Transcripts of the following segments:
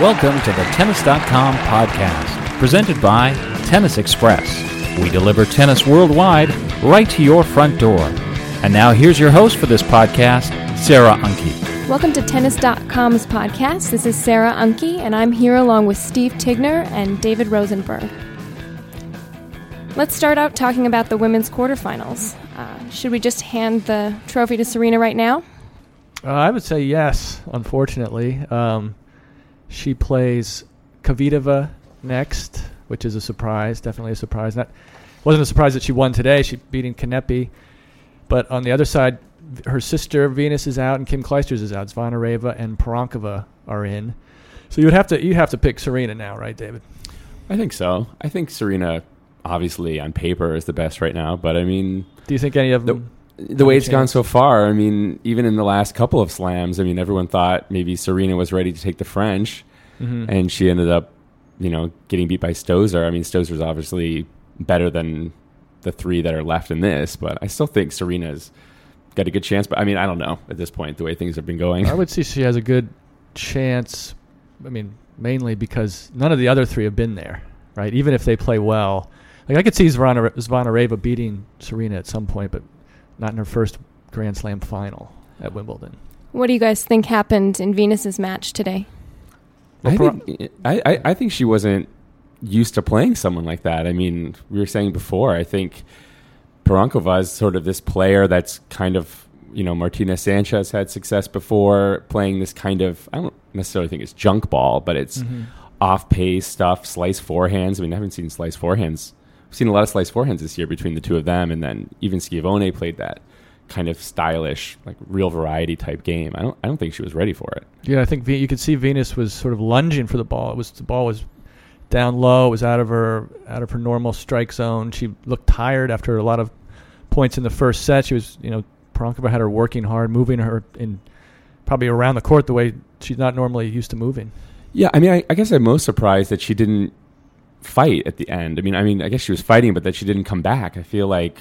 Welcome to the Tennis.com podcast, presented by Tennis Express. We deliver tennis worldwide right to your front door. And now here's your host for this podcast, Sarah Unke. Welcome to Tennis.com's podcast. This is Sarah Unke, and I'm here along with Steve Tignor and David Rosenberg. Let's start out talking about the women's quarterfinals. Uh, should we just hand the trophy to Serena right now? Uh, I would say yes, unfortunately. Um, she plays Kvitova next, which is a surprise, definitely a surprise. That wasn't a surprise that she won today. She beating Kanepi. But on the other side, her sister Venus is out and Kim Clijsters is out. Zvonareva and Pironkova are in. So you would have to you have to pick Serena now, right, David? I think so. I think Serena, obviously on paper, is the best right now. But I mean, do you think any of them? The, way it's chance? gone so far, I mean, even in the last couple of slams, I mean, everyone thought maybe Serena was ready to take the French, mm-hmm. and she ended up, you know, getting beat by Stosur. I mean, Stosur's obviously better than the three that are left in this, but I still think Serena's got a good chance. But I mean, I don't know at this point the way things have been going. I would say she has a good chance. I mean, mainly because none of the other three have been there, right? Even if they play well, like I could see Zvonareva beating Serena at some point, but not in her first Grand Slam final at Wimbledon. What do you guys think happened in Venus's match today? I think, I, I think she wasn't used to playing someone like that. I mean, we were saying before, I think Pironkova is sort of this player that's kind of, you know, Martina Sanchez had success before playing this kind of, I don't necessarily think it's junk ball, but it's mm-hmm. off pace stuff, slice forehands. I mean, I haven't seen slice forehands. I've seen a lot of slice forehands this year between the two of them, and then even Schiavone played that kind of stylish, like real variety type game. I don't, I don't think she was ready for it. Yeah, I think v- you could see Venus was sort of lunging for the ball. It was the ball was down low. It was out of her out of her normal strike zone. She looked tired after a lot of points in the first set. She was, you know, Pironkova had her working hard, moving her in probably around the court the way she's not normally used to moving. Yeah, I mean, I, I guess I'm most surprised that she didn't fight at the end. I mean, I mean, I guess she was fighting, but that she didn't come back. I feel like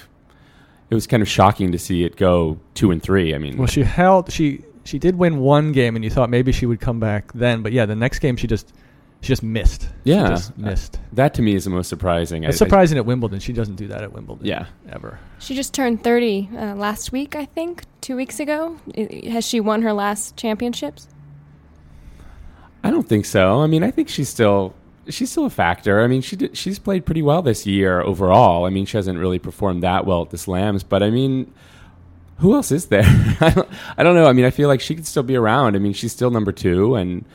it was kind of shocking to see it go two and three. I mean, well, she held she she did win one game, and you thought maybe she would come back then, but yeah, the next game she just she just missed. Yeah, she just missed. Uh, that to me is the most surprising. It's I, surprising I, at Wimbledon. She doesn't do that at Wimbledon. Yeah, ever. She just turned thirty uh, last week, I think, two weeks ago. I, has she won her last championships? I don't think so. I mean, I think she's still she's still a factor. I mean, she did, she's played pretty well this year overall. I mean, she hasn't really performed that well at the slams, but I mean, who else is there? I, don't, I don't know. I mean, I feel like she could still be around. I mean, she's still number two, and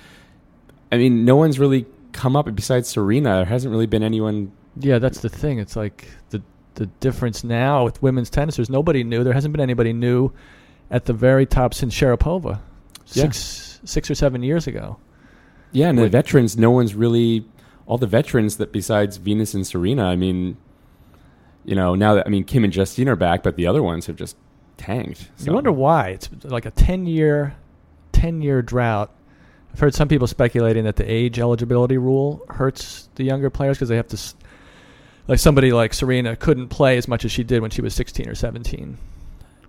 I mean, no one's really come up besides Serena. There hasn't really been anyone. Yeah, that's the thing. It's like the the difference now with women's tennis. There's nobody new. There hasn't been anybody new at the very top since Sharapova, six yeah. six or seven years ago. Yeah, and the veterans, no one's really all the veterans that besides Venus and Serena. I mean, you know, now that I mean Kim and Justine are back, but the other ones have just tanked. So. You wonder why? It's like a ten year, ten year drought I've heard some people speculating that the age eligibility rule hurts the younger players because they have to, like somebody like Serena couldn't play as much as she did when she was 16 or 17.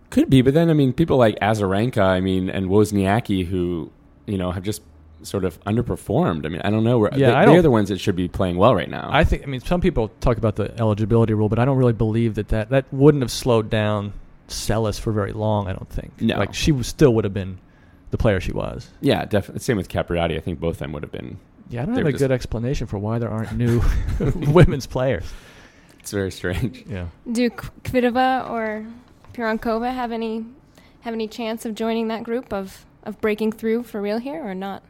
Could be, but then I mean, people like Azarenka, I mean, and Wozniacki, who you know have just sort of underperformed. I mean, I don't know. Where, yeah, they, they're the ones that should be playing well right now. I think. I mean, some people talk about the eligibility rule, but I don't really believe that that, that wouldn't have slowed down Seles for very long. I don't think. No. Like she still would have been the player she was. Yeah, definitely. Same with Capriati. I think both of them would have been. Yeah, I don't have a good explanation for why there aren't new women's players. It's very strange. Yeah. Do Kvitova or Pironkova have any have any chance of joining that group of of breaking through for real here or not?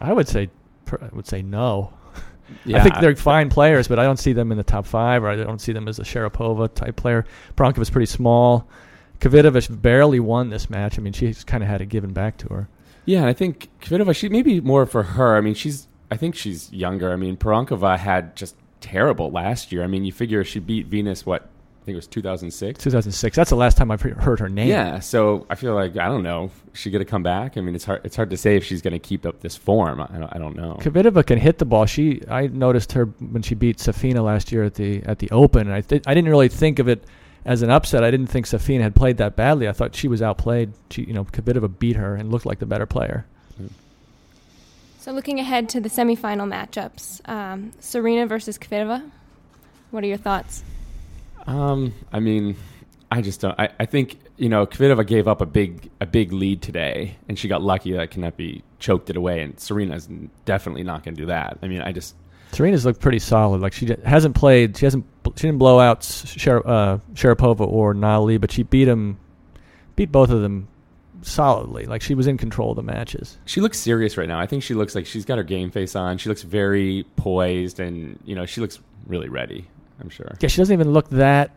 I would say I would say no. Yeah, I think they're fine players, but I don't see them in the top five, or I don't see them as a Sharapova type player. is pretty small. Kvitova barely won this match. I mean, she's kind of had it given back to her. Yeah, I think Kvitova, she maybe more for her. I mean, she's I think she's younger. I mean, Pironkova had just terrible last year. I mean, you figure she beat Venus what think it was 2006. 2006. That's the last time I've heard her name. Yeah, so I feel like I don't know. Is she going to come back? I mean, it's hard. It's hard to say if she's going to keep up this form. I don't, I don't know. Kvitova can hit the ball. She I noticed her when she beat Safina last year at the at the Open. And I th- I didn't really think of it as an upset. I didn't think Safina had played that badly. I thought she was outplayed. She, you know, Kvitova beat her and looked like the better player. So looking ahead to the semifinal matchups, um, Serena versus Kvitova. What are your thoughts? Um, I mean, I just don't. I, I think you know Kvitova gave up a big a big lead today, and she got lucky that Kanepi choked it away. And Serena's definitely not going to do that. I mean, I just Serena's looked pretty solid. Like she hasn't played. She hasn't. She didn't blow out uh, Sharapova or Na Li, but she beat him. Beat both of them solidly. Like she was in control of the matches. She looks serious right now. I think she looks like she's got her game face on. She looks very poised, and you know she looks really ready. I'm sure. Yeah, she doesn't even look that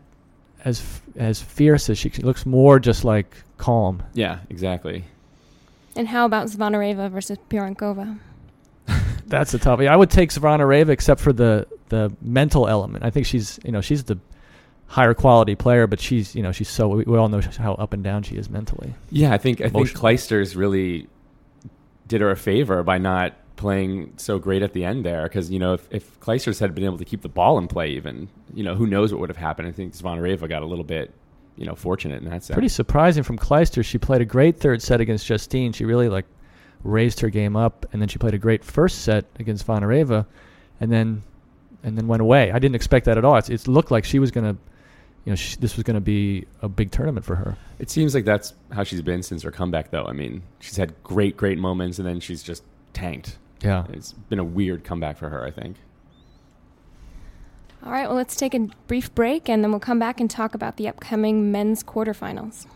as as fierce as she, she looks. More just like calm. Yeah, exactly. And how about Zvonareva versus Pironkova? That's a tough. I would take Zvonareva except for the the mental element. I think she's you know she's the higher quality player, but she's you know she's so we, we all know how up and down she is mentally. Yeah, I think I think Clijsters really did her a favor by not playing so great at the end there because you know if, if Clijsters had been able to keep the ball in play even you know who knows what would have happened. I think Zvonareva got a little bit you know fortunate in that sense. Pretty surprising from Clijsters. She played a great third set against Justine. She really like raised her game up, and then she played a great first set against Zvonareva, and then and then went away. I didn't expect that at all. It's, it looked like she was going to, you know, she, this was going to be a big tournament for her. It seems like that's how she's been since her comeback, though. I mean, she's had great, great moments, and then she's just tanked. Yeah, it's been a weird comeback for her. I think. All right, well, let's take a brief break, and then we'll come back and talk about the upcoming men's quarterfinals.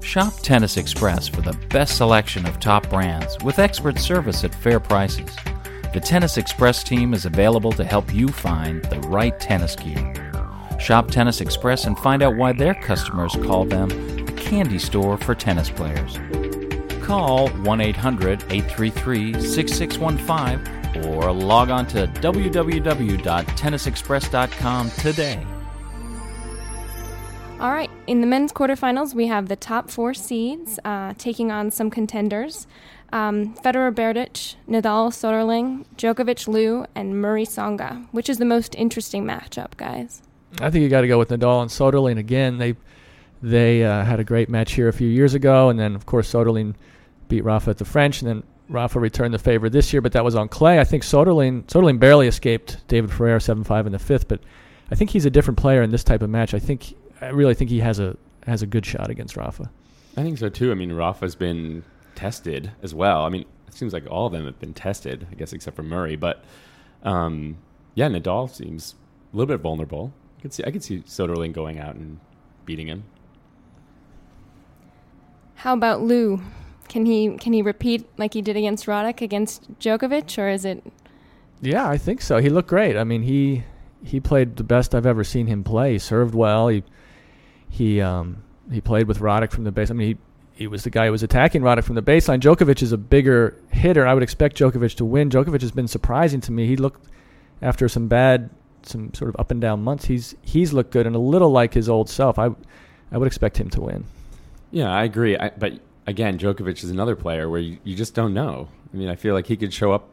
Shop Tennis Express for the best selection of top brands with expert service at fair prices. The Tennis Express team is available to help you find the right tennis gear. Shop Tennis Express and find out why their customers call them a candy store for tennis players. Call 1 800 833 6615 or log on to www.tennisexpress.com today. All right, in the men's quarterfinals, we have the top four seeds uh, taking on some contenders. Um, Federer Berdych, Nadal Soderling, Djokovic Lu, and Murray Tsonga. Which is the most interesting matchup, guys? I think you got to go with Nadal and Soderling again. They they uh, had a great match here a few years ago, and then of course Soderling beat Rafa at the French, and then Rafa returned the favor this year, but that was on clay. I think Soderling Soderling barely escaped David Ferrer seven five in the fifth, but I think he's a different player in this type of match. I think I really think he has a has a good shot against Rafa. I think so too. I mean, Rafa's been tested as well. I mean, it seems like all of them have been tested, I guess, except for Murray. But um, yeah, Nadal seems a little bit vulnerable. I could see I could see Soderling going out and beating him. How about Lu? Can he can he repeat like he did against Roddick against Djokovic, or is it? Yeah, I think so. He looked great. I mean, he he played the best I've ever seen him play. He served well. He he um, he played with Roddick from the base. I mean, he he was the guy who was attacking Roddick from the baseline. Djokovic is a bigger hitter. I would expect Djokovic to win. Djokovic has been surprising to me. He looked after some bad, some sort of up and down months. He's he's looked good and a little like his old self. I I would expect him to win. Yeah, I agree. I, but again, Djokovic is another player where you, you just don't know. I mean, I feel like he could show up.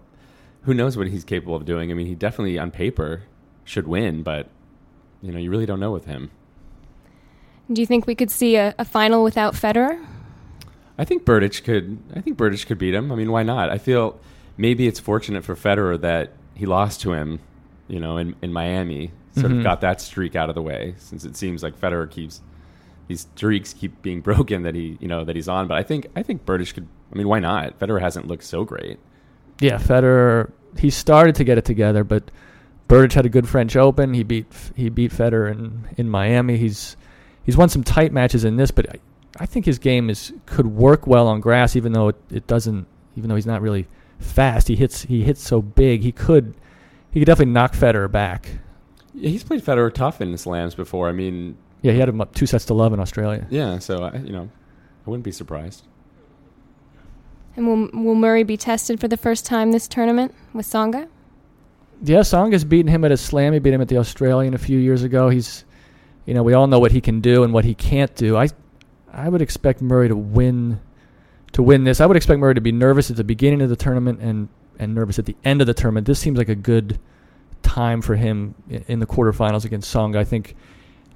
Who knows what he's capable of doing? I mean, he definitely on paper should win, but you know, you really don't know with him. Do you think we could see a, a final without Federer? I think Berdych could. I think Berdych could beat him. I mean, why not? I feel maybe it's fortunate for Federer that he lost to him, you know, in, in Miami. Sort mm-hmm. of got that streak out of the way, since it seems like Federer keeps these streaks keep being broken that he, you know, that he's on. But I think I think Berdych could. I mean, why not? Federer hasn't looked so great. Yeah, Federer. He started to get it together, but Berdych had a good French Open. He beat he beat Federer in in Miami. He's he's won some tight matches in this, but I, I think his game is could work well on grass, even though it, it doesn't. Even though he's not really fast, he hits he hits so big. He could he could definitely knock Federer back. Yeah, he's played Federer tough in slams before. I mean, yeah, he had him up two sets to love in Australia. Yeah, so I, you know, I wouldn't be surprised. And will will Murray be tested for the first time this tournament with Tsonga? Yeah, Tsonga's beaten him at a slam. He beat him at the Australian a few years ago. He's, you know, we all know what he can do and what he can't do. I I would expect Murray to win to win this. I would expect Murray to be nervous at the beginning of the tournament and and nervous at the end of the tournament. This seems like a good time for him in the quarterfinals against Tsonga. I think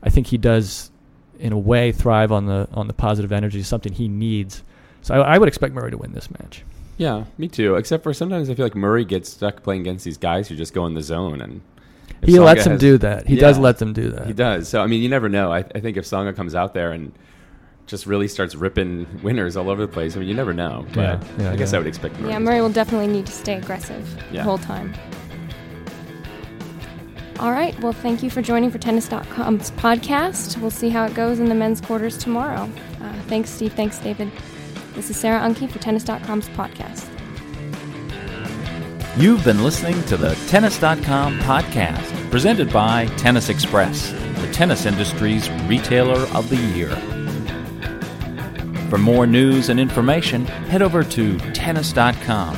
I think he does in a way thrive on the on the positive energy, something he needs. So I, I would expect Murray to win this match. Yeah, me too. Except for sometimes I feel like Murray gets stuck playing against these guys who just go in the zone and he Tsonga lets them do that. He yeah, does let them do that. He does. So I mean, you never know. I, I, think if Tsonga comes out there and just really starts ripping winners all over the place, I mean, you never know. But yeah, yeah, I guess I would expect. Murray. Yeah, Murray will definitely need to stay aggressive the whole time. All right. Well, thank you for joining for Tennis.com's podcast. We'll see how it goes in the men's quarters tomorrow. Uh, thanks, Steve. Thanks, David. This is Sarah Unke for Tennis.com's podcast. You've been listening to the Tennis.com podcast, presented by Tennis Express, the tennis industry's retailer of the year. For more news and information, head over to Tennis.com.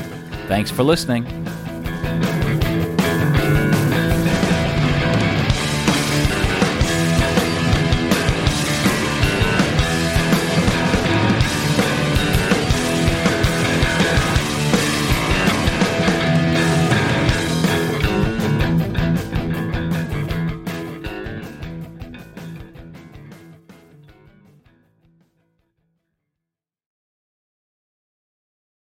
Thanks for listening.